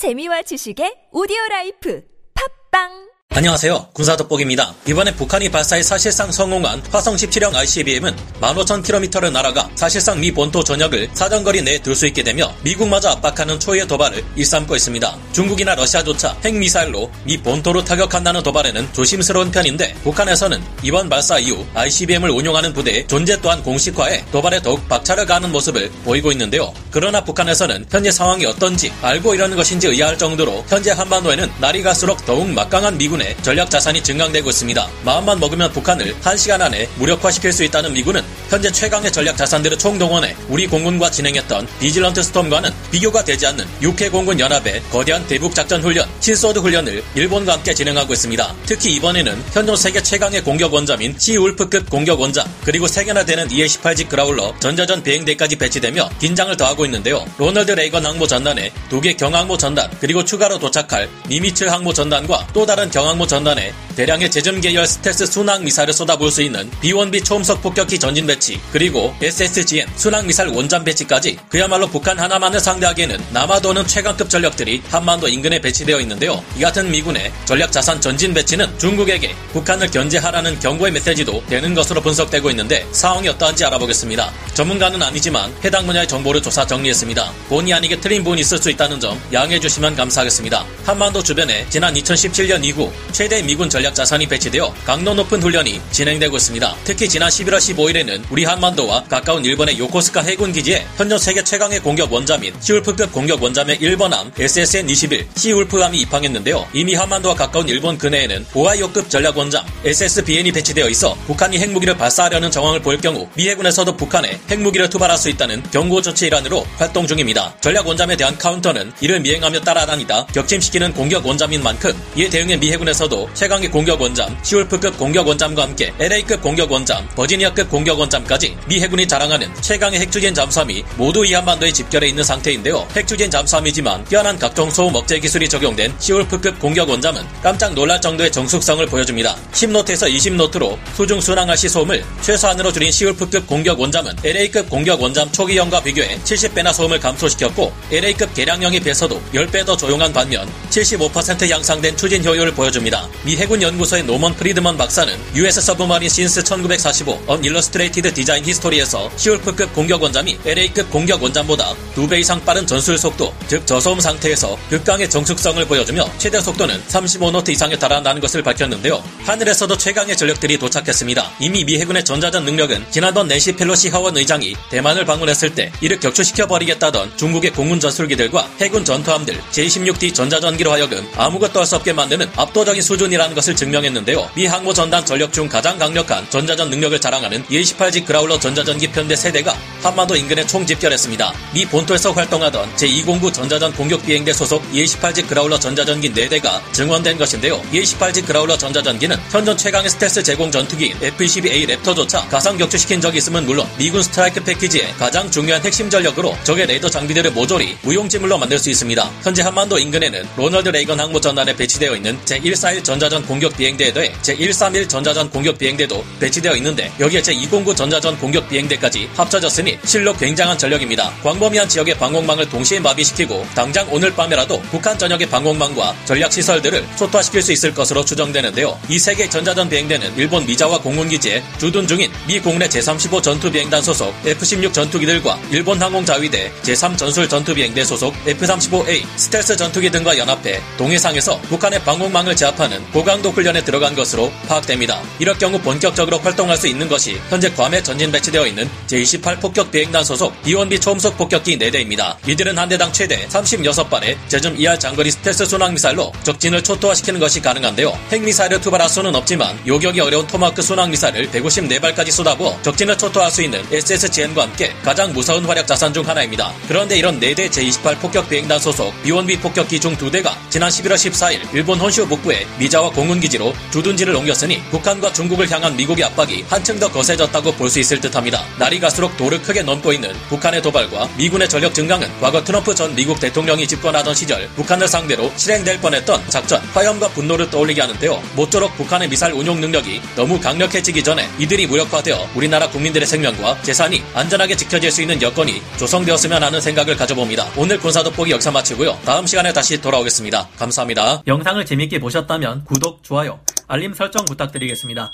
재미와 지식의 오디오 라이프. 팟빵 안녕하세요. 군사 돋보기입니다. 이번에 북한이 발사해 사실상 성공한 화성 17형 ICBM은 15,000km를 날아가 사실상 미 본토 전역을 사정거리 내에 들수 있게 되며 미국마저 압박하는 초유의 도발을 일삼고 있습니다. 중국이나 러시아조차 핵미사일로 미 본토로 타격한다는 도발에는 조심스러운 편인데 북한에서는 이번 발사 이후 ICBM을 운용하는 부대의 존재 또한 공식화해 도발에 더욱 박차를 가하는 모습을 보이고 있는데요. 그러나 북한에서는 현재 상황이 어떤지 알고 이러는 것인지 의아할 정도로 현재 한반도에는 날이 갈수록 더욱 막강한 미군 전략 자산이 증강되고 있습니다. 마음만 먹으면 북한을 한시간 안에 무력화시킬 수 있다는 미군은 현재 최강의 전략 자산들을 총동원해 우리 공군과 진행했던 비질런트 스톰과는 비교가 되지 않는 육해 공군 연합의 거대한 대북 작전 훈련, 킨소드 훈련을 일본과 함께 진행하고 있습니다. 특히 이번에는 현존 세계 최강의 공격 원잠인 시울프급 공격 원잠, 그리고 3개나 되는 EA-18G 그라울러 전자전 비행대까지 배치되며 긴장을 더하고 있는데요. 로널드 레이건 항모 전단에 두 개 경항모 전단, 그리고 추가로 도착할 니미츠 항모 전단과 또 다른 경항모 전단에 대량의 JASSM 계열 스텔스 순항 미사일을 쏟아부을 수 있는 B1B 초음속 폭격기 전진 배치 그리고 SSGN 순항 미사일 원잠 배치까지 그야말로 북한 하나만을 상대하기에는 남아도는 최강급 전력들이 한반도 인근에 배치되어 있는데요. 이 같은 미군의 전략 자산 전진 배치는 중국에게 북한을 견제하라는 경고의 메시지도 되는 것으로 분석되고 있는데 상황이 어떠한지 알아보겠습니다. 전문가는 아니지만 해당 분야의 정보를 조사 정리했습니다. 본의 아니게 틀린 부분이 있을 수 있다는 점 양해해 주시면 감사하겠습니다. 한반도 주변에 지난 2017년 이후 최대 미군 전략 자산이 배치되어 강도 높은 훈련이 진행되고 있습니다. 특히 지난 11월 15일에는 우리 한반도와 가까운 일본의 요코스카 해군 기지에 현존 세계 최강의 공격 원잠인 시울프급 공격 원잠의 1번함 SSN-21 시울프함이 입항했는데요. 이미 한반도와 가까운 일본 근해에는 오하이오급 전략 원잠 SSBN이 배치되어 있어 북한이 핵무기를 발사하려는 정황을 볼 경우 미 해군에서도 북한에 핵무기를 투발할 수 있다는 경고 조치 일환으로 활동 중입니다. 전략 원잠에 대한 카운터는 이를 미행하며 따라다니다 격침시키는 공격 원잠인 만큼 이에 대응해 미 해군에서 중에서도 최강의 공격 원잠, 시울프급 공격 원잠과 함께 LA급 공격 원잠, 버지니아급 공격 원잠까지 미 해군이 자랑하는 최강의 핵추진 잠수함이 모두 이 한반도에 집결해 있는 상태인데요. 핵추진 잠수함이지만 뛰어난 각종 소음 억제 기술이 적용된 시울프급 공격 원잠은 깜짝 놀랄 정도의 정숙성을 보여줍니다. 10노트에서 20노트로 수중 순항할 시 소음을 최소한으로 줄인 시울프급 공격 원잠은 LA급 공격 원잠 초기형과 비교해 70배나 소음을 감소시켰고 LA급 개량형에 비해서도 10배 더 조용한 반면 75% 향상된 추진 효율을 보여줍니다. 있습니 다. 미 해군 연구소의 노먼 프리드먼 박사는 US 서브마린 신스 1945 언 일러스트레이티드 디자인 히스토리에서 시울프급 공격 원잠이 LA급 공격 원잠보다 2배 이상 빠른 전술 속도, 즉 저소음 상태에서 극강의 정숙성을 보여주며 최대 속도는 35노트 이상에 달한다는 것을 밝혔는데요. 하늘에서도 최강의 전력들이 도착했습니다. 이미 미 해군의 전자전 능력은 지난번 낸시 펠로시 하원 의장이 대만을 방문했을 때 이를 격추시켜 버리겠다던 중국의 공군 전술기들과 해군 전투함들 제26D 전자전기로 하여금 아무것도 할 수 없게 만드는 압도적인 수준이라는 것을 증명했는데요. 미 항모 전단 전력 중 가장 강력한 전자전 능력을 자랑하는 E-18G 그라울러 전자전기 편대 세대가 한반도 인근에 총 집결했습니다. 미 본토에서 활동하던 제209 전자전 공격 비행대 소속 E-18G 그라울러 전자전기 4대가 증원된 것인데요. E-18G 그라울러 전자전기는 현존 최강의 스텔스 제공 전투기인 F-22A 랩터조차 가상 격추시킨 적이 있음은 물론 미군 strike package의 가장 중요한 핵심 전력으로 적의 레이더 장비들을 모조리 무용지물로 만들 수 있습니다. 현재 한반도 인근에는 로널드 레이건 항모 전단에 배치되어 있는 제1 제141 전자전 공격 비행대에 더해 제131 전자전 공격 비행대도 배치되어 있는데 여기에 제209 전자전 공격 비행대까지 합쳐졌으니 실로 굉장한 전력입니다. 광범위한 지역의 방공망을 동시에 마비시키고 당장 오늘 밤에라도 북한 전역의 방공망과 전략 시설들을 초토화시킬 수 있을 것으로 추정되는데요. 이 세계 전자전 비행대는 일본 미사와 공군기지에 주둔 중인 미 공군 제35 전투비행단 소속 F-16 전투기들과 일본 항공자위대 제3 전술 전투비행대 소속 F-35A 스텔스 전투기 등과 연합해 동해상에서 북한의 방공망을 제압 제압하는 고강도 훈련에 들어간 것으로 파악됩니다. 이럴 경우 본격적으로 활동할 수 있는 것이 현재 괌에 전진 배치되어 있는 제28 폭격 비행단 소속 B1B 초음속 폭격기 4대입니다. 이들은 한 대당 최대 36발의 JASSM-ER 장거리 스텔스 순항 미사일로 적진을 초토화시키는 것이 가능한데요. 핵미사일을 투발할 수는 없지만 요격이 어려운 토마호크 순항 미사일을 154발까지 쏟아부어 적진을 초토화할 수 있는 SSGN과 함께 가장 무서운 활약 자산 중 하나입니다. 그런데 이런 4대 제28 폭격 비행단 소속 B1B 폭격기 중 2대가 지난 11월 14일 일본 혼슈 북부에 미자와 공군 기지로 주둔지를 옮겼으니 북한과 중국을 향한 미국의 압박이 한층 더 거세졌다고 볼 수 있을 듯합니다. 날이 갈수록 도르크 크게 넘고 있는 북한의 도발과 미군의 전력 증강은 과거 트럼프 전 미국 대통령이 집권하던 시절 북한을 상대로 실행될 뻔했던 작전 화염과 분노를 떠올리게 하는데요. 모쪼록 북한의 미사일 운용 능력이 너무 강력해지기 전에 이들이 무력화되어 우리나라 국민들의 생명과 재산이 안전하게 지켜질 수 있는 여건이 조성되었으면 하는 생각을 가져봅니다. 오늘 군사 돋보기 역사 마치고요. 다음 시간에 다시 돌아오겠습니다. 감사합니다. 영상을 재밌게 보셨다면 구독, 좋아요, 알림 설정 부탁드리겠습니다.